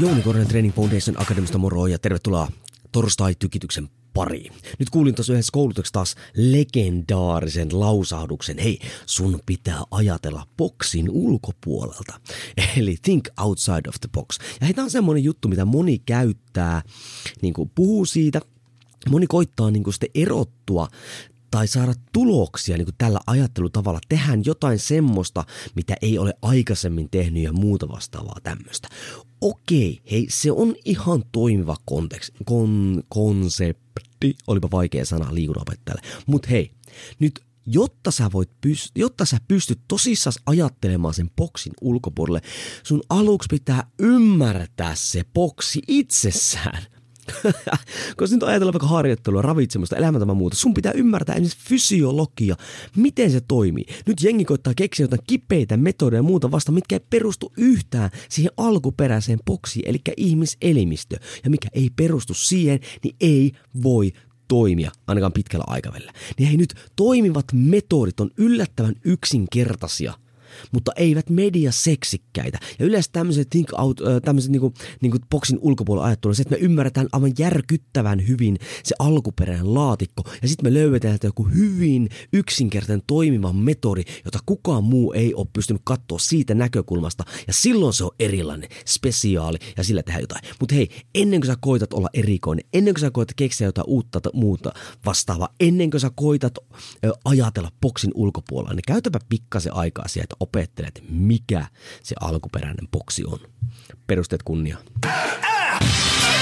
Jouni Korhonen Training Foundation Akademista moro ja tervetuloa torstai-tykityksen pariin. Nyt kuulin tuossa yhdessä koulutuksessa taas legendaarisen lausahduksen. Hei, sun pitää ajatella boksin ulkopuolelta. Eli think outside of the box. Ja hei, tämä on semmoinen juttu, mitä moni käyttää, niin kuin puhuu siitä, moni koittaa niin kuin sitten erottua tai saada tuloksia niin kuin tällä ajattelutavalla. Tehdään jotain semmoista, mitä ei ole aikaisemmin tehnyt ja muuta vastaavaa tämmöistä. Okei, hei, se on ihan toimiva konteks, kon, konsepti, olipa vaikea sana liikunnanopettajalle. Mutta hei, nyt jotta sä, voit pyst- jotta sä pystyt tosissaan ajattelemaan sen boksin ulkopuolelle, sun aluksi pitää ymmärtää se boksi itsessään. Koska nyt ajatellaan vaikka harjoittelua, ravitsemusta, elämäntavan muuta. Sun pitää ymmärtää esimerkiksi fysiologia, miten se toimii. Nyt jengi koittaa keksiä jotain kipeitä metodeja ja muuta vasta, mitkä ei perustu yhtään siihen alkuperäiseen boksiin, eli ihmiselimistö. Ja mikä ei perustu siihen, niin ei voi toimia, ainakaan pitkällä aikavälillä. Niin hei nyt, toimivat metodit on yllättävän yksinkertaisia – mutta eivät media seksikkäitä. Ja yleensä tämmöiset think out, tämmöiset niinku, niinku boksin ulkopuolella ajattelu, se, että me ymmärretään aivan järkyttävän hyvin se alkuperäinen laatikko, ja sitten me löydetään joku hyvin yksinkertainen toimiva metodi, jota kukaan muu ei ole pystynyt katsoa siitä näkökulmasta, ja silloin se on erilainen, spesiaali, ja sillä tehdään jotain. Mutta hei, ennen kuin sä koitat olla erikoinen, ennen kuin sä koitat keksiä jotain uutta tai muuta vastaavaa, ennen kuin sä koitat ajatella boksin ulkopuolella, niin käytäpä pikkasen aikaa siihen, että opettelet, mikä se alkuperäinen boksi on. Perusteet kunnia. Ah!